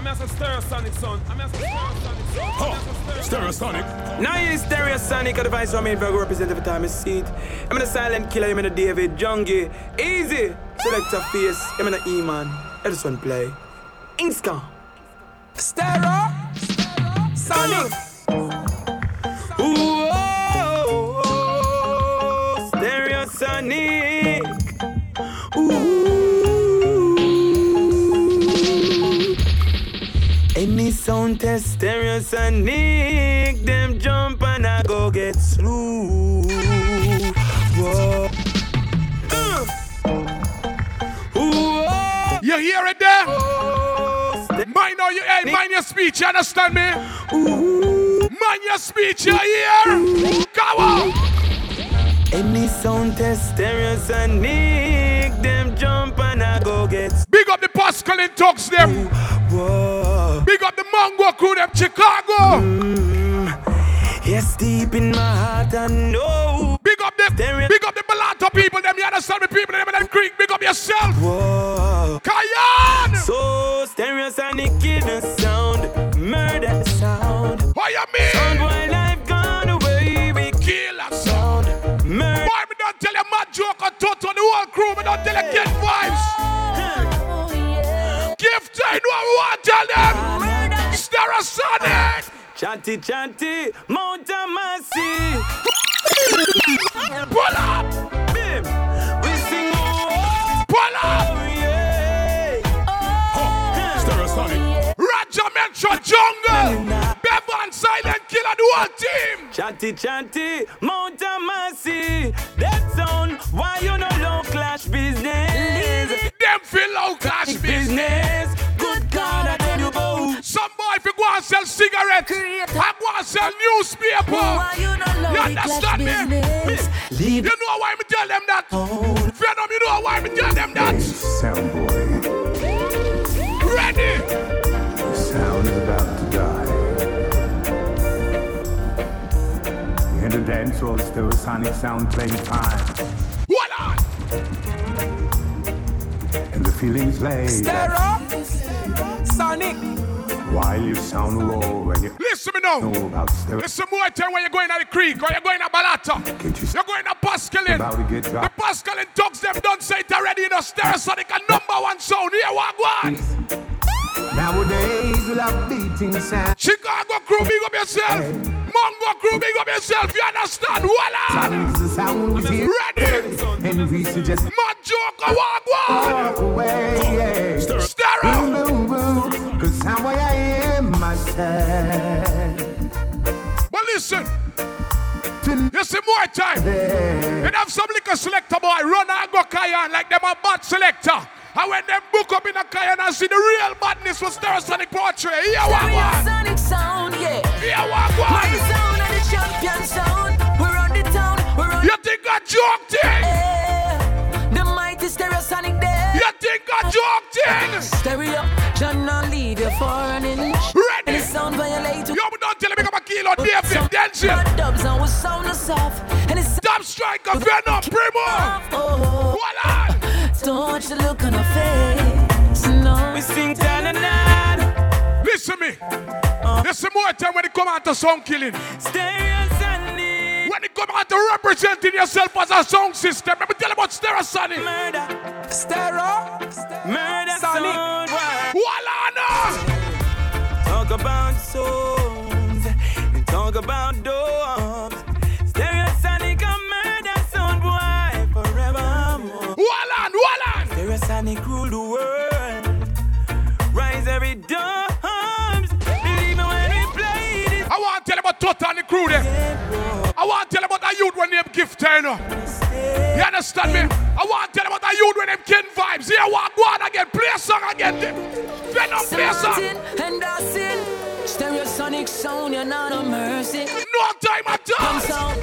I'm a stereosonic son. I'm a stereosonic son. Huh. Stereosonic. Now you stereosonic at the vice I mean for time I see it. I'm in a silent killer, I'm in a David Jungie. Easy. Select a face, I'm in a E-man. Edison play. Inska. Stereo. Sonic. Sound test, stereosonic. Them jump and I go get slew. Whoa. Uh. Ooh, You hear it there? oh, Mind now you hey, mind your speech, you understand me? ooh. Mind your speech, you hear? Come on! Any sound test, stereosonic. Them jump and I go get Big up the Pascal in talks them. Whoa. Big up the Mango crew them Chicago. Yes, deep in my heart, I know. Big up them. Big up the Balata people them. Me people them in them creek. Big up yourself. Whoa. Kayan! So stereosonic in the sound, murder sound. What you mean? Sound boy life gone away, we Kill us. Sound murder. me don't tell you mad joke or tot on the whole crew. Me don't tell you get vibes. Give time what tell them. Stereosonic. Chanty chanty, Mount Amasi. Pull up. Bim, we sing oh, Pull up. oh yeah. Oh, Stereosonic. Roger Metro Jungle. Bevan Silent Killer, the whole team. Chanty chanty, Mount Amasi. That sound, why you no low clash business? Cigarettes, I go and sell newspaper. You understand me? Leave You know why me tell them that? If you know me know why me tell them that? Sound boy, Ready? the sound is about to die. You hear the dance hall, stereosonic sound playing fine, Hold on. and the feelings lay Sonic. While you sound raw and you Listen me now. know about stereo. Listen more time when you're going to the creek or you're going to Balata. You You're going to Pascalin. about to get The? Pascalin dogs them don't say it already. In the Stereosonic a number one sound. Here what one. Nowadays, we love beating sound. Chicago crew, big up yourself. Mongo crew, big up yourself. You understand? Voila. Sounds the sound we hear, Ready? and we suggest Mad joke, walk one. walk away. Yeah. Stereo. Boom, boom, boom, Cause sound boy I am myself. But listen. You see more time. And have some liquor selector boy run and go Kayan like them a bad selector. And when them book up in a Kayan and see the real badness was Stereosonic portrait. Here what one. Sonic sound, yeah. Here what My sound and the champion sound. We're on the town, we're on You think I joke thing? air. The mighty stereosonic there. You think I joke thing? Stereo, John not lead you for an inch. Ready? And sound violate you. Yo, but don't tell me I'm a kilo David Some Denzel. bad dubs and we sound us off. And it's Top striker Venom Primo. Oh, Voila. don't you look on her face. No. We sing ta-na-na. Listen me. Listen more time when it come out to sound killing. Stereosonic. When it come out to representing yourself as a sound system. Let me tell you about Stereosonic. Murder. Stereo. Crew there. I want to tell you about that youth when they gift turner. You understand me? I want to tell you about that youth when them kin vibes. Here, walk one again, play a song again. Venom, play a song. And I sin. Stereosonic sound, you're not a mercy. No time at all. sound.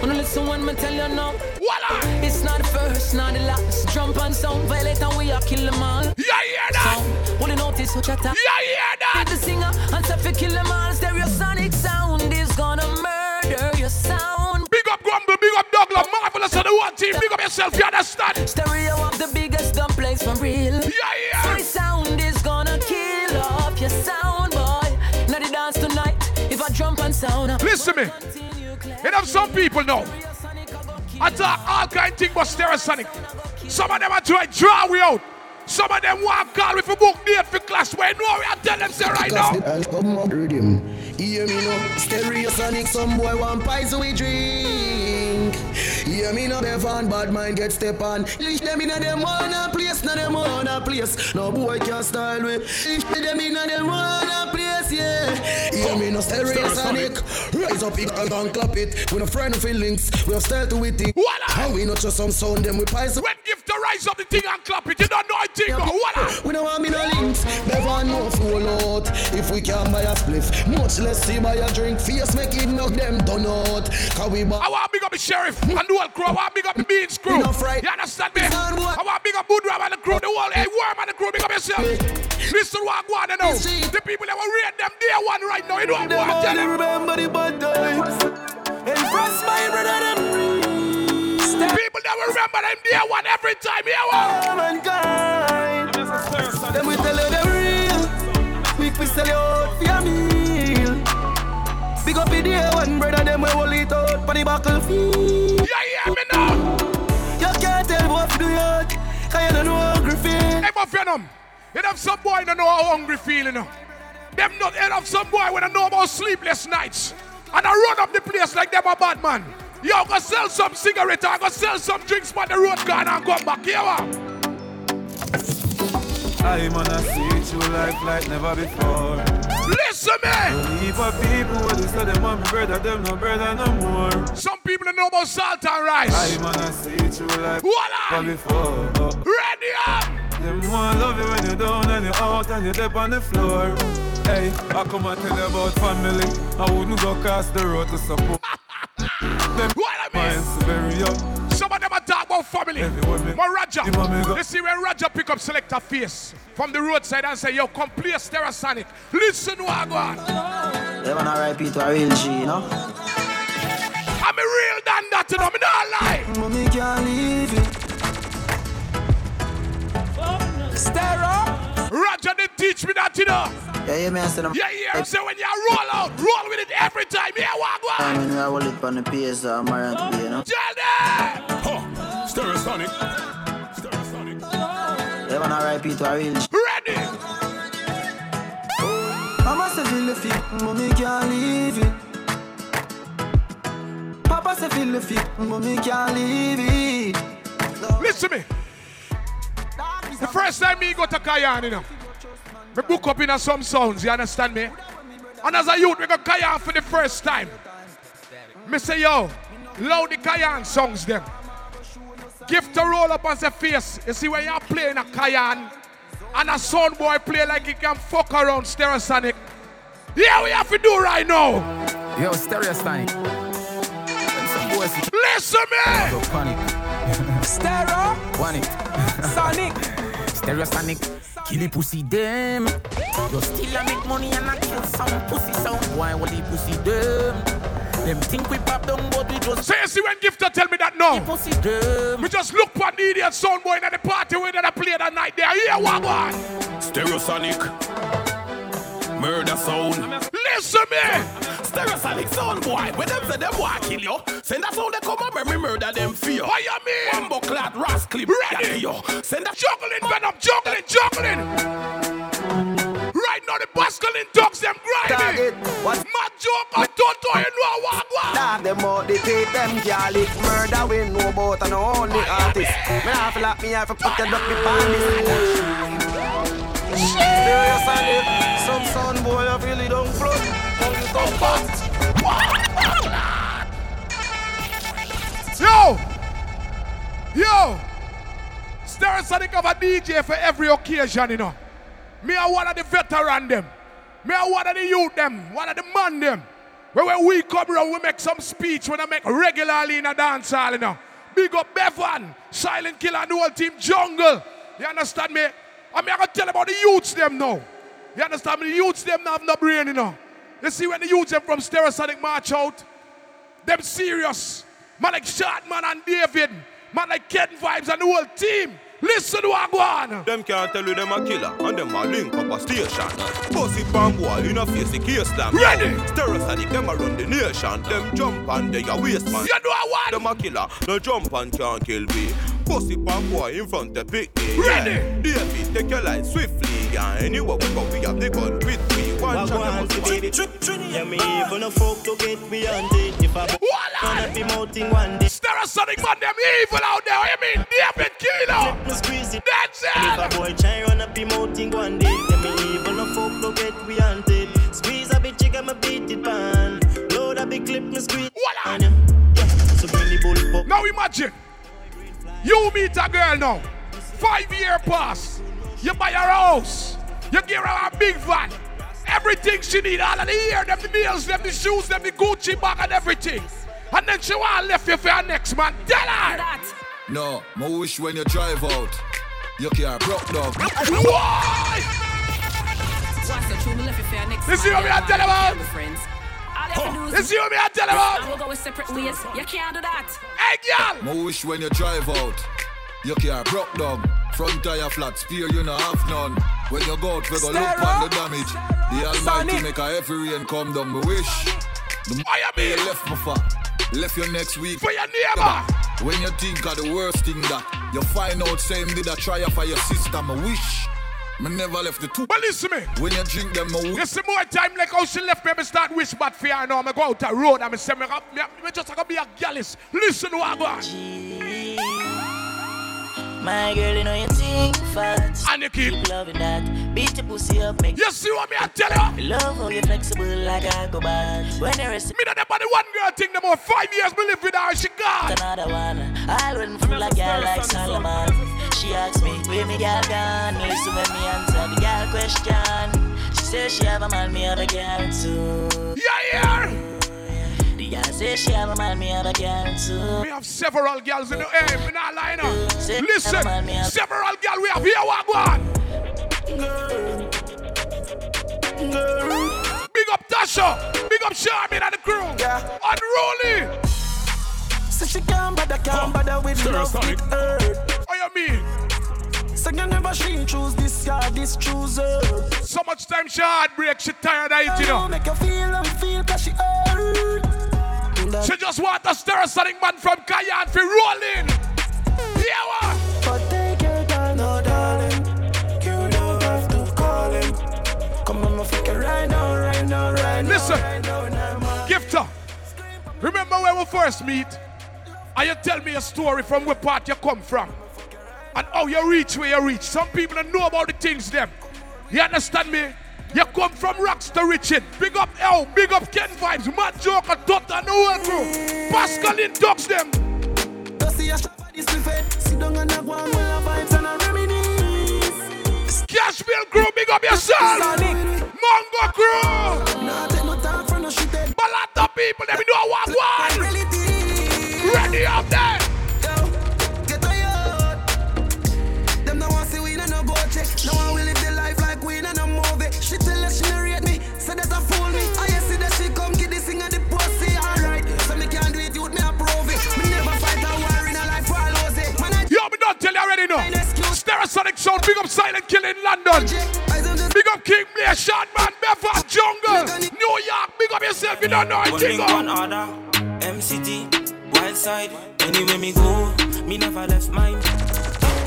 Wanna listen when me tell you no. Voila. It's not the first, not the last. Jump and sound, violate and we are kill them all. You hear that? Sound, only notice what you tap. You hear that? The singer and fi kill them all. Stereosonic sound the one team. Big up yourself, you understand? Stereo of the biggest dumb place for real. Yeah, My sound is gonna kill off your sound, boy. Now the dance tonight, if I jump and sound. Listen to me. You have some people know. I talk all kind of things but Stereosonic. Some of them are trying to draw we out. Some of them want call with a book date for class. Where no, we are telling them say right now. Come up rhythm. Hear me no Stereosonic, some boy want pies we drink. Hear me no Bevan, bad mind get step on. Leash them in a them wanna place, no them wanna place. No boy can style with. Leash them in a them wanna place, yeah. Hear me no Stereosonic. Rise up it and clap it. We no friend feelings, we have style to it. Voila. And we not just some sound them with pies. When give to rise up the thing and clap it, you don't know a thing. Go, voila. We don't want me no links. Bevan no fool out. If we can buy a spliff, much less see buy a drink. Face make it knock them done out. Cause we buy. I want to big up the sheriff and the whole crew. I want to big up the beans crew. We not fright. You understand me? Sound boy. I want to big up Boudram and the crew. The whole hey, worm and the crew. Big up yourself. Listen what I want to know. The people that will rate them day one right now. You know what I want to tell them. remember the bad times. And first my brother them People that will remember them day one every time. Here one. mankind. I'm just a Them we tell you the real. Quick we sell you out for your meal. Big up the day one brother them we hold it out for the battlefield. Cause you don't know hungry feel. Hey, my venom. Um, you have some boy that know how hungry feeling. You know. Them not you have some boy when I know about sleepless nights. And I run up the place like them a bad man. Yo, I go sell some cigarette or go sell some drinks by the road corner and come back here. wa. I man I see it through life like never before. Listen me. Heap of people what they say them want me brother, them no brother no more. Some people that know about salt and I rice. man I see it through life Voila. never before. Ready up. Them want love you when you're down and you're out and you're deep on the floor. Hey, I come and tell you about family. I wouldn't go across the road to support. them What I mean? minds very up. Some of them are talk about family. Everyone me- But Roger, You want me go- you see when Roger pick up selector face from the roadside and say, yo, come play Stereosonic. Listen what I go on. They wanna RIP to a real G, you know? I'm a real than that, you know, me not lie. Mommy can't leave it. Roger did teach me that, you know. Yeah, yeah, man, I said I'm Yeah, yeah, so when you roll out, roll with it every time. Yeah, what go on. when I hold it on the PS, I'm uh, around to be, you know? Tell them. Huh. Stereosonic. Stereosonic. They wanna RIP to a real G. Ready. Mama say feel the fit, mommy can't leave it. Papa say feel the fit, mommy can't leave it. Listen to me. The first time me go to Kayan, you know, me book up in a some sounds, you understand me? And as a youth, we go Kayan for the first time. Me say, yo, loud the Kayan songs them. Give to roll up on the face. You see when you're playing a Kayan and a sound boy play like he can fuck around Stereosonic. Yeah, we have to do right now. Yo, Stereosonic. When some boys Listen me. go panic. Stereo, Panic. Sonic. Stereosonic. Kill the pussy them. You still a make money and I kill some pussy sound. Why will the pussy them? Them think we pop down, but we just So you see when Gifter tell me that no. pussy them. We just look for the idiot sound boy at the party where they play that night there. Yeah, what one? Stereosonic. Murder sound. Listen me. Stereosonic sound boy. When them say them want kill you, send that sound they come and make me murder them fear. What you mean? Bumbo clad rascal. Ready? Yo. Send that Juggling, venom, juggling, juggling. Right now the bustling dogs them grinding. Target, what? Mad joke and Toto, you know what one. Dog them out, they take them garlic murder we know about and only artist. Me have to lock me have to put your duck me panties. Serious on it. Some son boy I really don't Yo! Yo! Stereosonic have a DJ for every occasion, you know. Me are one of the veteran them. Me are one of the youth them. One of the man them. When we come around, we make some speech when I make regularly in a dance hall, you know. Big up Bevan, Silent Killer, and the whole team Jungle. You understand me? I mean, I can tell about the youths them now. You understand me? The youths them now have no brain, you know. You see when the youths them from Stereosonic march out, them serious. Man like Shotman and David. Man like Ken Vibes and the whole team. Listen to what go on. Them can't tell you them a killer, and them a link up a station. Pussy pan boy, you know face the case slam. Ready? Stereosonic, them a run the nation. Them jump and they a waste man. You know what? Them a killer, no jump and can't kill me. Pussy pan boy in front the picnic. Ready? Yeah. David, take your life swiftly. Yeah, anywhere we go, we have the gun with me. One shot, them must baby. Yeah, me even a folk to get beyond it. If I gonna be mounting one day. Stereosonic man, them evil out there. I mean, David Kilo. Me squeeze it. That's And if a boy try run up him mounting one day. Yeah, me even a folk to get beyond it. Squeeze a bit chicken, me beat it pan. Load a big clip, me squeeze. Voila. Yeah. So bring the bull pop. Now imagine, you meet a girl now, five year pass, you buy her house, you give her a big van, everything she need, all of the hair, them the nails, them the shoes, them the Gucci bag and everything. And then she want to left you for her next man. Tell her! That. No, my wish when you drive out, your car broke down. Why? What's the true left if you're next You see what me I tell you about? friends. All you have to do You is see what me I tell you and about? we'll go with separate ways. You can't do that. Hey girl! My wish when you drive out, your car broke down. Front tire flat, spear you no have none. When you go out, we go look on the damage. The Almighty make a heavy rain come down. My wish. The Why you m- left me for, left you next week. For your neighbor! When you think of the worst thing that you find out, same did a try for your sister. My wish. Me never left the two. But listen me. When you drink them, my wish. You see more time like how she left me, me start wish bad for her now. I go out the road and me say me, me, me just gonna be a gallus. Listen what I go on. My girl, you know you think fast. And you keep. Keep loving that. Beat your pussy up, make You see what me I tell you? love how you flexible like a go bad. When you rest Me not about the one girl thing no more. Five years me live with her, she gone. another one. I'll run full like girl like Solomon. She asks me, where me girl gone? Listen when me answer the girl question. She says she have a man, me have a girl too. Yeah, yeah. The girl says she have a man, me have a girl too. We have several girls in the air. Me not lying now. Listen, man, have- several girls we have here. What go on? Big up Tasha. Big up Charmin and the crew. Unruly. So she can't bother, can't bother with love with her. What you mean? So you never she choose this guy, this chooser. So much time she heartbreak, she tired of it, you know. Make her feel and feel cause she hurt. Want a stereosonic man from Kayan for rolling. Yeah, what? But take your time, no darling. You don't have to call him. Come on, my right now, right now, right now. Listen. right now. Gifter, remember when we first meet? And you tell me a story from where part you come from. And how you reach where you reach. Some people don't know about the things them. You understand me? You come from rocks to riches. Big up L, big up Ken Vibes, Mad Joker, Tot and the whole crew. Pascalin dogs them. Go see a shop for this buffet. Sit down and a go on with a vibes and a reminisce. Cashville crew, big up yourself. Mongo crew. Big up Silent Kill in London. I don't just Big up King Blair, Shotman, Bedford, Jungle, New York. Big up yourself, you don't know anything. one order. MCT, wild side. Anywhere me go, me never left mine.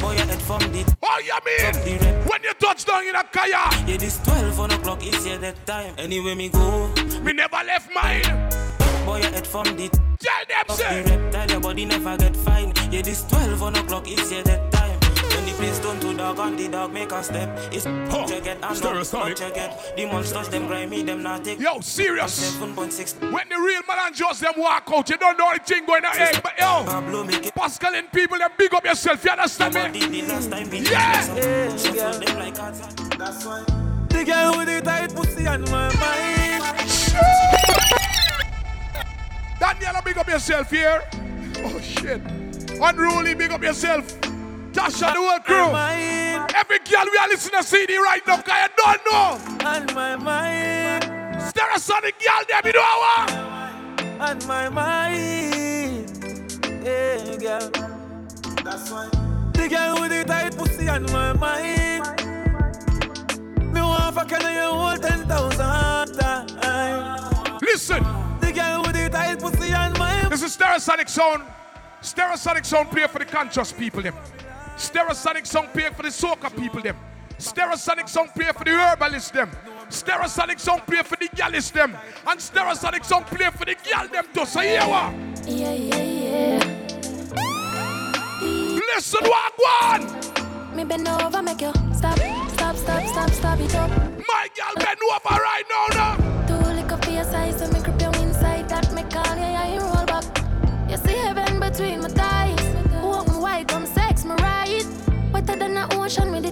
Boy, I head from the Oh, you mean? When you touch down in a kaya, Yeah, this 12 one o'clock is yeah that time. Anywhere me go, me never left mine. boy, I head from the Tell them, top the say. rep. Tell your body never get fine. Yeah, this 12 one o'clock is yeah that time. When the place turn to dog and the dog make a step, it's check it and not Stereosonic. check it. The monsters them grimy, them not take. Yo, serious. 7.6 When the real man and just them walk out, you don't know anything going on. Hey, but yo, Pablo make it. Pascal and people, them big up yourself. You understand me? the last time we Yeah. Shuffle them like That's why. The girl with the tight pussy on my mind. Daniela, big up yourself here. Oh shit. Unruly, big up yourself. Tasha, the whole crew. Mind, Every girl we are listening to CD right now, cause you don't know. on my mind, Stereosonic girl, them, you know what? on my mind. Yeah, girl. That's why. The girl with the tight pussy on my mind. Me want fuck you you hold ten thousand times. Listen. The girl with the tight pussy on my mind. This is Stereosonic Sound. Stereosonic Sound play for the conscious people them. Stereosonic Sound play for the soca people them. Stereosonic Sound play for the herbalists them. Stereosonic Sound play for the gallist them. And Stereosonic Sound play for the gal them too. So here what? Yeah, yeah, yeah. Listen what one. Me bend over, make you stop, stop, stop, stop, stop it up. My girl bend over right now now. Than with the.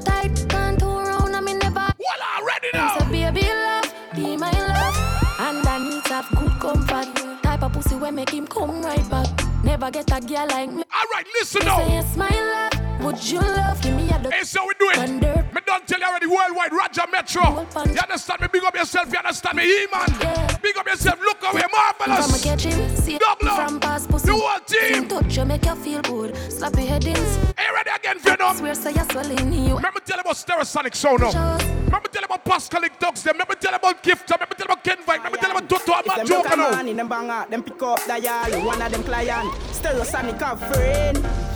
Can't turn around, I'm in never. Well, already now. So baby love, be my love. And I need to have good comfort. Type of pussy where make him come right back. Never get a girl like me. Alright, listen Me now. Say yes, my love. Would you love? Give me a look. Hey, so we do it. Me don't tell you already worldwide, Roger Metro. You understand me? Big up yourself, you understand me? E-man. Big up yourself, look away, I'ma marvelous. catch him, see Double up. from past pussy. The whole team. Touch you make you feel good. Slap your head in. Hey, ready again, Venom. Swear say you're swelling you. Remember tell you about Stereosonic Sound now. Remember tell you about Pascalin Dogs them. Remember tell you about Gift. Remember tell you about Ken Vibes. Remember tell you about Toto. I'm not Them joking broke a now. man in them banger, them pick up dial. One of them client, stereosonic a friend.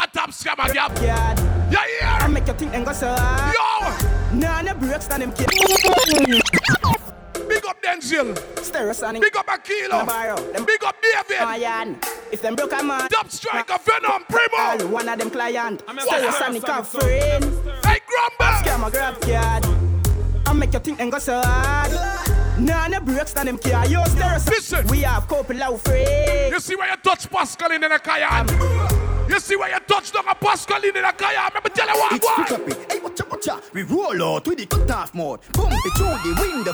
A top scammer, yeah. Yeah, yeah, yeah. I make you think them go so hard. Yo. Nah, no breaks, than them kid. Big up Denzel. Stereosonic. Big up Akilo. Them Big up David. Iron. If them broke a man. Top striker, Venom, Primo. One of them client, a stereosonic a Stereosonic friend. Hey, Grumble. Scam a grab card. I make you think them go so hard. Nah, no breaks, than them care. Yo, stereosonic. Listen. We have couple of friends. You see where you touch Pascal in the Kayan? Um, You see where you touch down a Pascal in the Kayan? Remember tell you what, It's pick up it. Hey, watcha, watcha. We roll out with the cut off mode. Pump it through the window.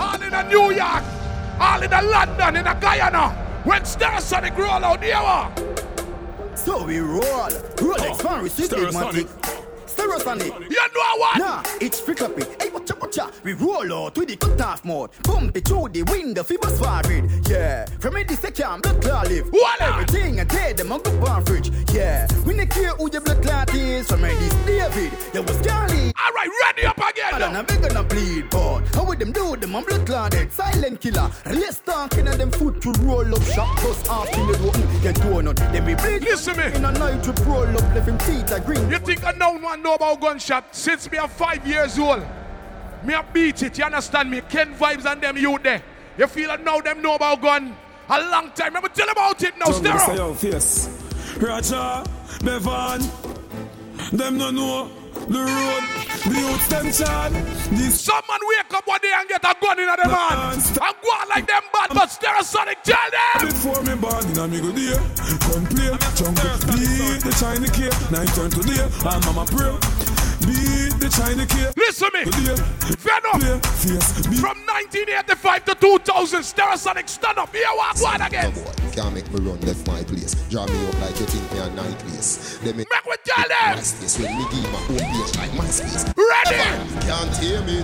All in a New York, all in a London, in a Guyana. When Stereosonic roll out, here what? So we roll. Rolex oh, receive big matic. Stereosonic. You know what? Nah, it's pick up it. Hey, watcha. We roll out with the cut off mode. Pump it through the window. Fibers farid. Yeah. From me this I can blood clot live. Everything I did, them on go on fridge. Yeah. We not care who your blood clot is. From me this David. You was Gandhi. All right, ready up again. I And I'm gonna bleed, but how would them do them? I'm blood clotted, silent killer. Talking and them foot to roll up, shot us off in the road. Get going on, then we bleed. Listen me. In a night to roll up, left him teeth a green. You think I don't want know about gunshot since me are five years old? Me a beat it, you understand me? Ken vibes and them youth there. You feel that now them know about gun a long time. Remember tell about it now, Jungle say Stereo. yo, fierce. Roger, Bevan, them no know the road, the youths them chat. This Some man wake up one day and get a gun in them hand. And go on like them bad, but Stereosonic tell them. Before me born in a me good day, come play, jungle, beat the China key, night turn to day, and mama pray, beat China key. Listen me. Play. From 1985 to 2000, Stereosonic stand up. Here what one again. Can't make me run left my place. Draw me up like you think me a night place. Let me make me tell them. My space when me give my own page like my space. Ready? Can't hear me.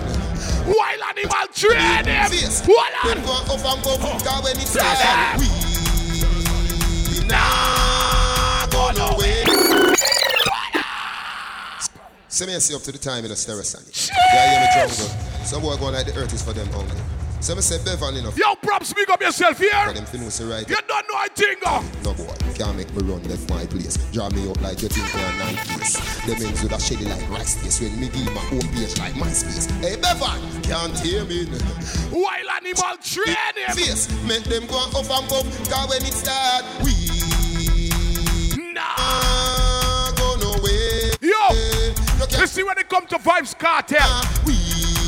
Wild animal train him. Face. Hold on. Them go up and go when it's time, we nah Send me see up to the time in a stereosonic. Yeah, hear me jungle. Some boy going like the earth is for them hungry. So me say Bevan enough. Yo, props, speak up yourself here. For them say right. You don't know a thing, oh. No boy, can't make me run left my place. Draw me up like you think a night place. Them ends with a shady like rice face. When me give my own page like my space. Hey Bevan, can't hear me. Wild animal train him. Face, make them go off and go. Cause when it start, we nah ah. Come to Vibes Cartel,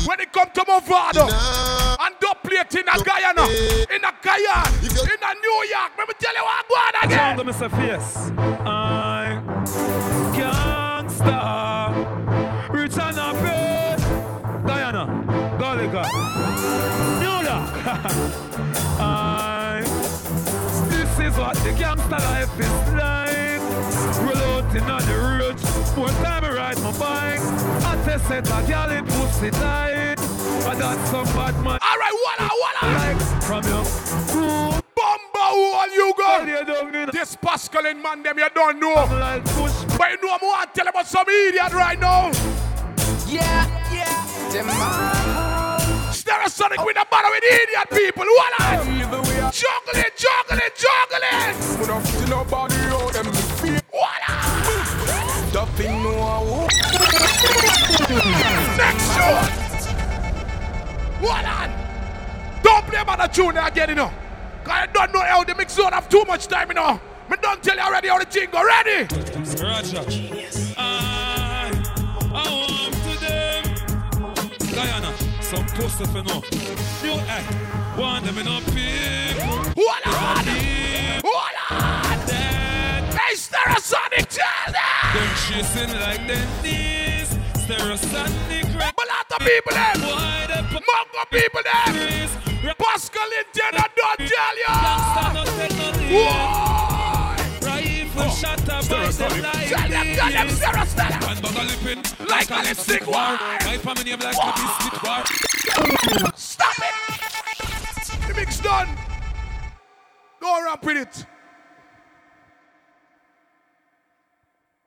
when it come to Movado, and dub plate in a Guyana, in a Guyana, in a New York, let me tell you what, go on again. Jungle, Mr. Fierce. I gangsta, rich and happy. Diana, Goliga, New York. I, this is what the gangsta life is I test set a gal in pussy tight. I got some bad man. All right, voila, voila. Like from your cool. Bumbo all you go. This Pascaline man, them you don't know. But you know I'm want to tell about some idiot right now. Yeah, yeah. Them Stereosonic with a battle with idiot people. What on? Juggling, juggling, juggling. We don't see nobody out them feet. What on? Duffing no Next show. What on? Don't play about the tune again, you know. Cause I don't know how the mix zone have too much time, you know. Me don't tell you already how the thing go. Ready? Roger. I, I want to them. Guyana, some pussy for no. You, eh, want them in a pig. Hold on. Hold on. Hey, Stereosonic, tell them. Them chasing like them knees. Rap. A lot of people them. Mongo people them. Pascal Intena don't oh. tell you. Rifle shot up by them like Tell them, tell them, Stereosonic. One bag of lipping Like a lipstick war. My family name like a biscuit war. Stop it. The mix done. Go around with it.